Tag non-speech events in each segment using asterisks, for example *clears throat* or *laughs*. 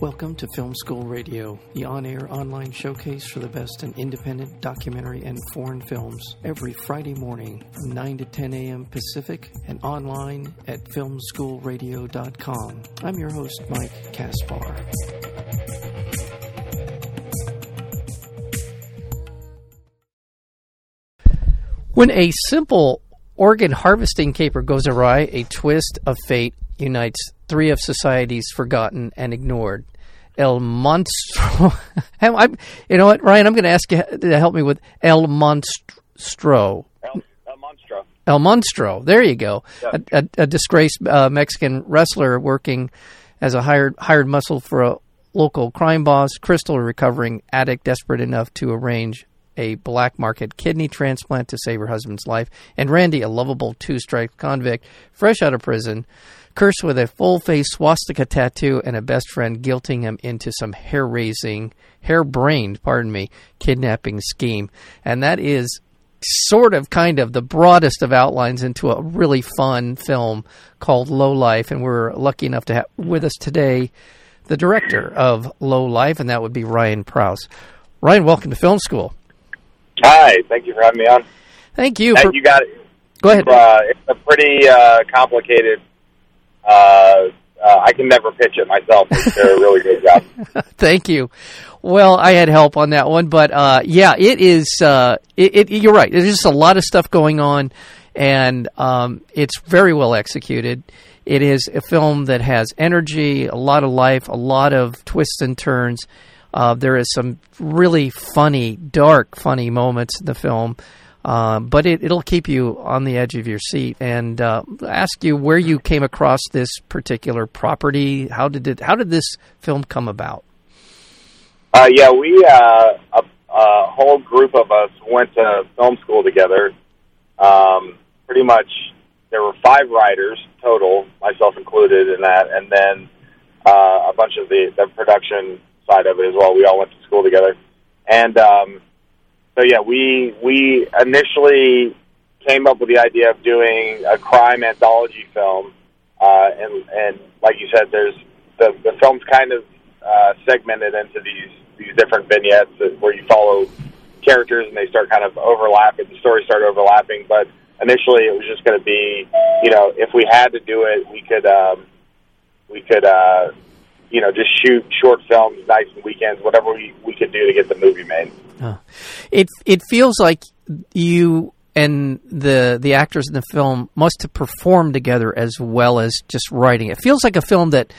Welcome to Film School Radio, the on air online showcase for the best in independent documentary and foreign films, every Friday morning from 9 to 10 a.m. Pacific and online at filmschoolradio.com. I'm your host, Mike Kaspar. When a simple organ harvesting caper goes awry, a twist of fate unites three of society's forgotten and ignored. El Monstro. *laughs* I'm, you know what, Ryan? I'm going to ask you to help me with El Monstro. El, El Monstro. El Monstro. There you go. A, a, a, disgraced uh, Mexican wrestler working as a hired hired muscle for a local crime boss. Crystal, a recovering addict, desperate enough to arrange a black market kidney transplant to save her husband's life. And Randy, a lovable two strike convict, fresh out of prison cursed with a full face swastika tattoo and a best friend guilting him into some hair raising, hair brained, pardon me, kidnapping scheme. And that is sort of kind of the broadest of outlines into a really fun film called Low Life. And we're lucky enough to have with us today the director of Low Life, and that would be Ryan Prows. Ryan, welcome to Film School. Hi, thank you for having me on. Thank you. For, you got it. Go ahead. Uh, it's a pretty uh, complicated uh, uh, I can never pitch it myself. They did a really good job. *laughs* Thank you. Well, I had help on that one, but uh, yeah, it is. Uh, it, it, you're right. There's just a lot of stuff going on, and um, it's very well executed. It is a film that has energy, a lot of life, a lot of twists and turns. Uh, there is some really funny, dark, funny moments in the film. Uh, but it, will keep you on the edge of your seat and uh, ask you where you came across this particular property. How did it? How did this film come about? Uh, yeah, we uh, a, a, whole group of us went to film school together. Um, pretty much, there were five writers total, myself included, in that, and then uh, a bunch of the, the production side of it as well. We all went to school together, and um, so yeah, we we initially came up with the idea of doing a crime anthology film, uh, and and like you said, there's the the film's kind of uh, segmented into these these different vignettes where you follow characters and they start kind of overlapping. The stories start overlapping, but initially it was just going to be, you know, if we had to do it, we could um, we could uh, you know just shoot short films, nights and weekends, whatever we we could do to get the movie made. It it feels like you and the the actors in the film must have performed together as well as just writing. It feels like a film that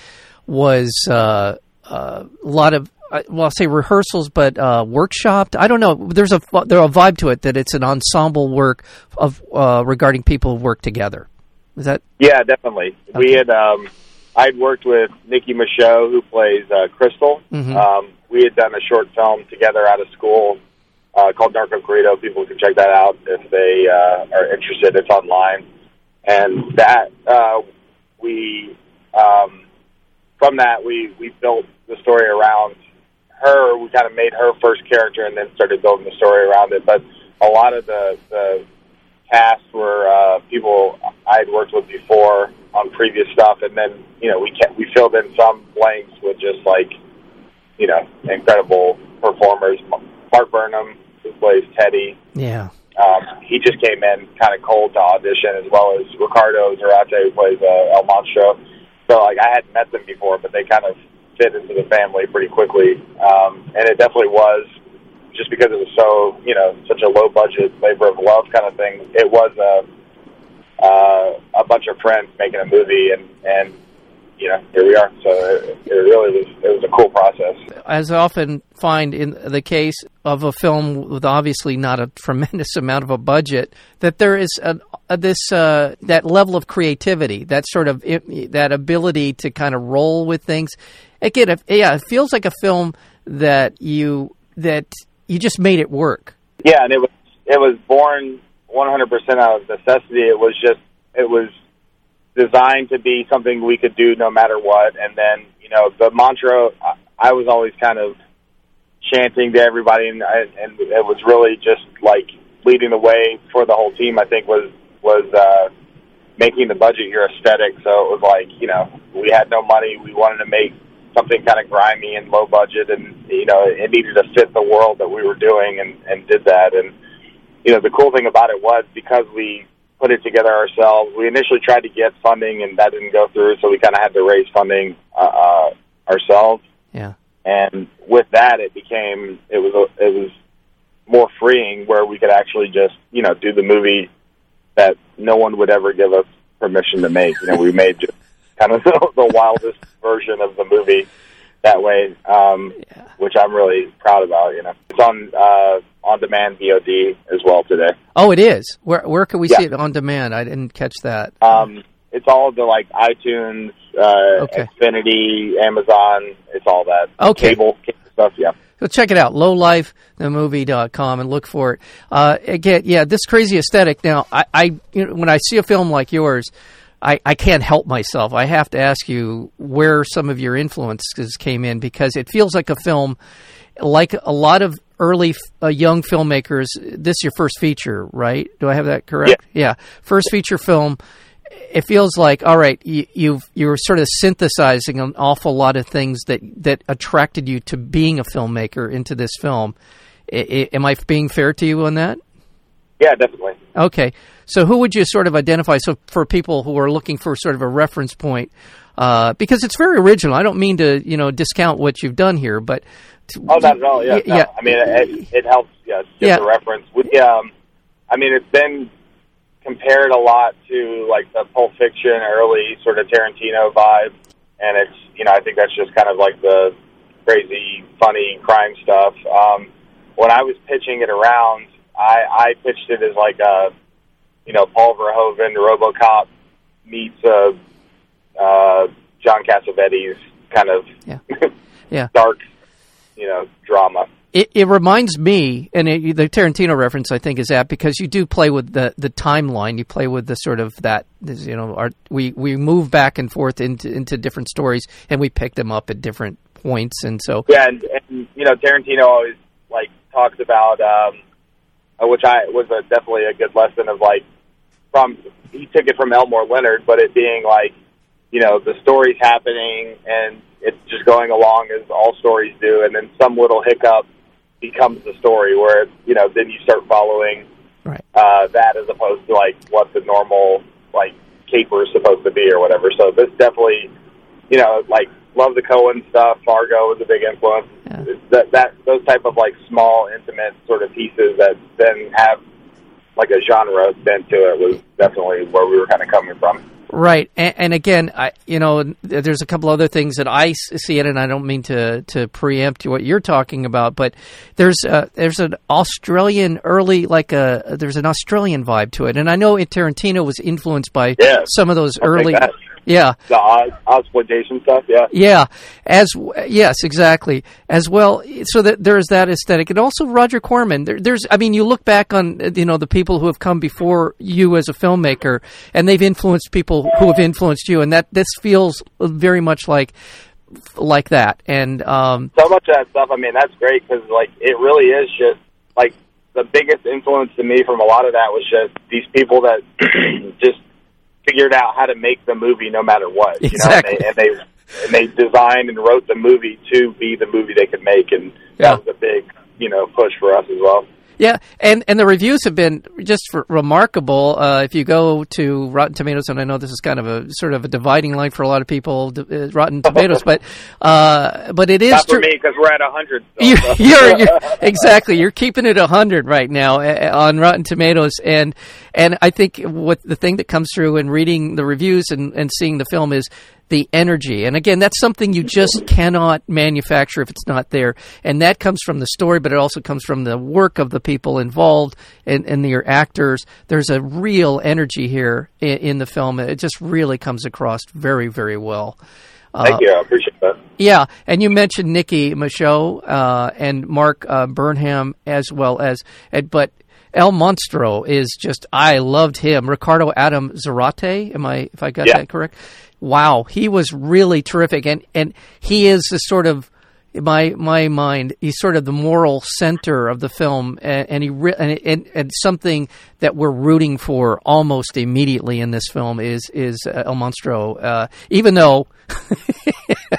was uh, uh, a lot of uh, well, I'll say rehearsals, but uh, workshopped. I don't know. There's a there's a vibe to it that it's an ensemble work of uh, regarding people who work together. Is that? Yeah, definitely. Okay. We had um, I'd worked with Nicki Micheaux, who plays uh, Crystal. Mm-hmm. Um, we had done a short film together out of school uh, called Narco Corrido. People can check that out if they uh, are interested. It's online, and that uh, we um, from that we we built the story around her. We kind of made her first character, and then started building the story around it. But a lot of the the cast were uh, people I had worked with before on previous stuff, and then you know we kept, we filled in some blanks with just like you know, incredible performers. Mark Burnham, who plays Teddy. Yeah. Um, he just came in kind of cold to audition, as well as Ricardo Zarate, who plays uh, El Monstro. So, like, I hadn't met them before, but they kind of fit into the family pretty quickly. Um, and it definitely was, just because it was so, you know, such a low budget labor of love kind of thing, it was a, uh, a bunch of friends making a movie, and, and you know, here we are. So it, it really was it was a cool process. As I often find in the case of a film with obviously not a tremendous *laughs* amount of a budget, that there is a, this uh, that level of creativity, that sort of that ability to kind of roll with things. Again, if, yeah, it feels like a film that you that you just made it work. Yeah, and it was it was born 100% out of necessity. It was just it was designed to be something we could do no matter what. And then, you know, the mantra I was always kind of chanting to everybody, and, and it was really just like leading the way for the whole team. I think was was uh, making the budget your aesthetic. So it was like, you know, we had no money. We wanted to make something kind of grimy and low budget, and you know, it needed to fit the world that we were doing, and and did that. And you know, the cool thing about it was because we put it together ourselves. We initially tried to get funding, and that didn't go through, so we kind of had to raise funding uh, uh, ourselves. Yeah. And with that, it became it was it was more freeing where we could actually just you know do the movie that no one would ever give us permission to make. You know, we made just kind of the, *laughs* the wildest version of the movie that way, um, yeah. which I'm really proud about. You know, it's on uh, on demand VOD as well today. Oh, it is. Where where can we yeah. see it on demand? I didn't catch that. Um, it's all the like iTunes, uh, okay. Xfinity, Amazon. It's all that. Okay. Cable, cable stuff. Yeah. So check it out, lowlifethemovie.com, and look for it. Uh, again, yeah, this crazy aesthetic. Now, I, I you know, when I see a film like yours, I, I can't help myself. I have to ask you where some of your influences came in because it feels like a film, like a lot of early uh, young filmmakers. This is your first feature, right? Do I have that correct? Yeah. yeah. First feature film. It feels like all right. You, you've you're sort of synthesizing an awful lot of things that that attracted you to being a filmmaker into this film. I, I, am I being fair to you on that? Yeah, definitely. Okay. So who would you sort of identify? So for people who are looking for sort of a reference point, uh, because it's very original. I don't mean to you know discount what you've done here, but oh, not at all. Yeah, no. yeah. I mean, it, it helps. Yeah, give yeah. the reference. We, um, I mean, it's been compared a lot to like the Pulp Fiction early sort of Tarantino vibe, and it's you know I think that's just kind of like the crazy, funny crime stuff. Um, when I was pitching it around, I, I pitched it as like a you know, Paul Verhoeven, RoboCop meets uh, uh, John Cassavetes kind of yeah. Yeah. *laughs* dark, you know, drama. It, it reminds me, and it, the Tarantino reference I think is that because you do play with the, the timeline, you play with the sort of that you know, our, we we move back and forth into into different stories, and we pick them up at different points, and so yeah, and, and you know, Tarantino always like talks about, um, which I was a, definitely a good lesson of like from he took it from Elmore Leonard, but it being like you know the story's happening and it's just going along as all stories do, and then some little hiccup becomes the story where you know then you start following right. uh, that as opposed to like what the normal like caper is supposed to be or whatever. So this definitely, you know, like love the Coen stuff. Fargo was a big influence. Yeah. That that those type of like small intimate sort of pieces that then have like a genre bent to it was definitely where we were kind of coming from. Right, and, and, again, I you know, there's a couple other things that I see it, and I don't mean to to preempt what you're talking about, but there's a, there's an Australian early like a there's an Australian vibe to it, and I know Tarantino was influenced by yeah, some of those early yeah. The exploitation stuff, yeah. Yeah. As yes, exactly. As well, so that there's that aesthetic, and also Roger Corman. There, there's, I mean, you look back on you know the people who have come before you as a filmmaker, and they've influenced people who have influenced you, and that this feels very much like like that. And um, so much of that stuff. I mean, that's great because like it really is just like the biggest influence to me from a lot of that was just these people that *clears throat* just figured out how to make the movie no matter what. You exactly. know, and they, and they and they designed and wrote the movie to be the movie they could make, and yeah. that was a big you know push for us as well. Yeah, and and the reviews have been just remarkable. Uh, if you go to Rotten Tomatoes, and I know this is kind of a sort of a dividing line for a lot of people, uh, Rotten Tomatoes, *laughs* but uh, but it is not for me because we're at hundred. So. You, *laughs* you're, *laughs* you're, exactly you're keeping it hundred right now uh, on Rotten Tomatoes, and and I think what the thing that comes through in reading the reviews and, and seeing the film is the energy. And again, that's something you just cannot manufacture if it's not there. And that comes from the story, but it also comes from the work of the people involved and, and your actors. There's a real energy here in, in, the film. It just really comes across very, very well. Thank uh, you. I appreciate that. Yeah, and you mentioned Nicki Micheaux uh, and Mark uh, Burnham as well as, but El Monstro is just I loved him. Ricardo Adam Zarate, am I if I got yeah. that correct? Wow, he was really terrific, and and he is the sort of my my mind he's sort of the moral center of the film. And, and he re- and, and, and, something that we're rooting for almost immediately in this film is is El Monstro. Uh, even though *laughs*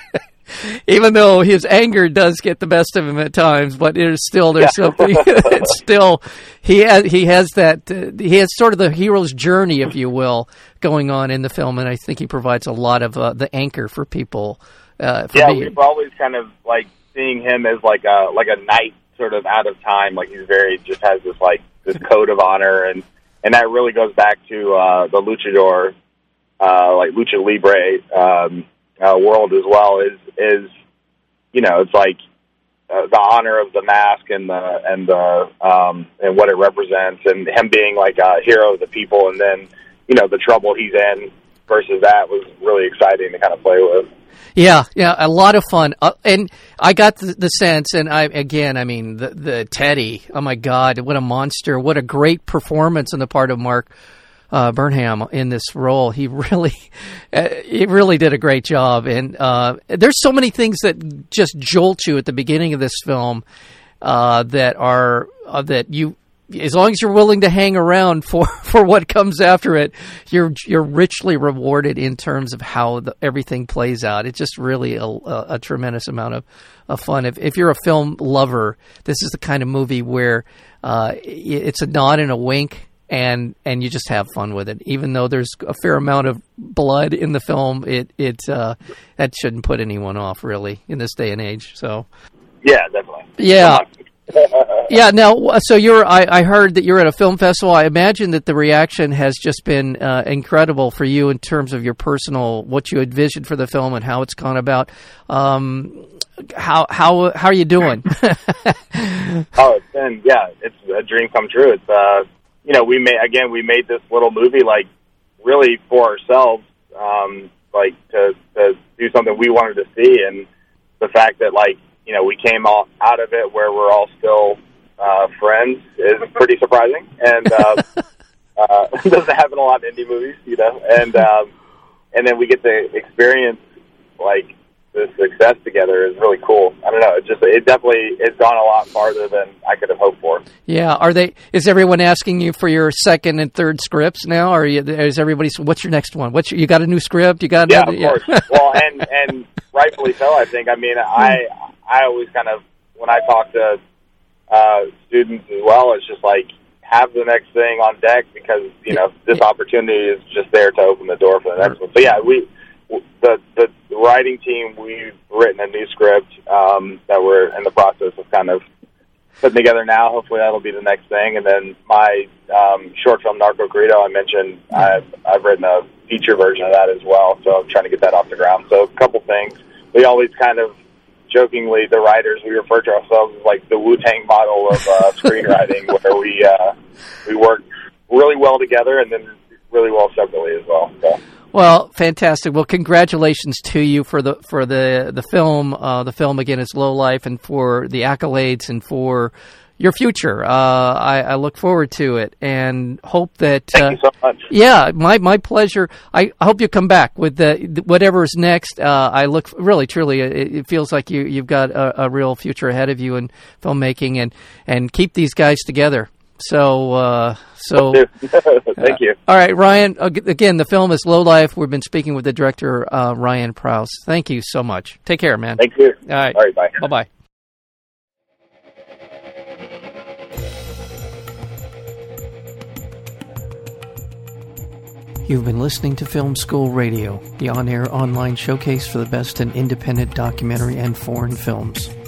even though his anger does get the best of him at times, but it's still there's yeah. something. *laughs* it's still he has he has that uh, he has sort of the hero's journey, if you will, going on in the film, and I think he provides a lot of uh, the anchor for people. Uh, for yeah, me. we've always kind of like seeing him as like a like a knight, sort of out of time. Like he's very just has this like this code of honor, and and that really goes back to uh, the luchador, uh, like lucha libre um, uh, world as well. Is is you know it's like uh, the honor of the mask and the and the um, and what it represents, and him being like a hero of the people, and then you know the trouble he's in versus that was really exciting to kind of play with. Yeah, yeah, a lot of fun, uh, and I got the, the, sense, and I again, I mean, the the Teddy. Oh my God, what a monster! What a great performance on the part of Mark uh, Burnham in this role. He really, *laughs* uh, he really did a great job, and uh, there's so many things that just jolt you at the beginning of this film uh, that are uh, that you as long as you're willing to hang around *laughs* for, for what comes after it, you're you're richly rewarded in terms of how the, everything plays out. It's just really a, a, tremendous amount of, of fun. If if you're a film lover, this is the kind of movie where uh, it's a nod and a wink, and and you just have fun with it. Even though there's a fair amount of blood in the film, it it uh, that shouldn't put anyone off really in this day and age. So. Yeah, definitely. Yeah, *laughs* yeah. Now, so you're. I, I, heard that you're at a film festival. I imagine that the reaction has just been uh, incredible for you in terms of your personal what you envisioned for the film and how it's gone about. Um, how how how are you doing? *laughs* oh, it's been yeah, it's a dream come true. It's uh, you know, we made again we made this little movie like really for ourselves, um, like to to do something we wanted to see, and the fact that like you know, we came all out of it where we're all still uh, friends is pretty surprising, and uh, *laughs* uh, *laughs* doesn't happen a lot in indie movies, you know. And um, and then we get to experience like the success together is really cool. I don't know. It just it definitely it's gone a lot farther than I could have hoped for. Yeah. Are they? Is everyone asking you for your second and third scripts now? Or is everybody? What's your next one? What's your, you got a new script? You got? Yeah, another, of course. well, and and *laughs* rightfully so. I think. I mean, I I always kind of when I talk to uh, students as well, it's just like have the next thing on deck because you know this opportunity is just there to open the door for the next one. So yeah, we the the writing team we've written a new script um, that we're in the process of kind of putting together now. Hopefully that'll be the next thing. And then my um, short film Narco Grito, I mentioned I've I've written a feature version of that as well. So I'm trying to get that off the ground. So a couple things. We always kind of jokingly, the writers, we refer to ourselves as like the Wu Tang model of uh, *laughs* screenwriting, where we uh, we work really well together and then really well separately as well. So. Well, fantastic. Well, congratulations to you for the for the the film. Uh, the film again is Low Life, and for the accolades and for your future. Uh, I, I, look forward to it and hope that. Thank uh, you so much. Yeah, my my pleasure. I hope you come back with the whatever is next. Uh, I look really, truly. It, it, feels like you you've got a, a, real future ahead of you in filmmaking, and and keep these guys together. So, uh, so thank you. *laughs* all right, Ryan. Again, the film is Low Life. We've been speaking with the director uh, Ryan Prows. Thank you so much. Take care, man. Thank you. All right. All right. Bye. Bye. Bye. You've been listening to Film School Radio, the on air online showcase for the best in independent documentary and foreign films.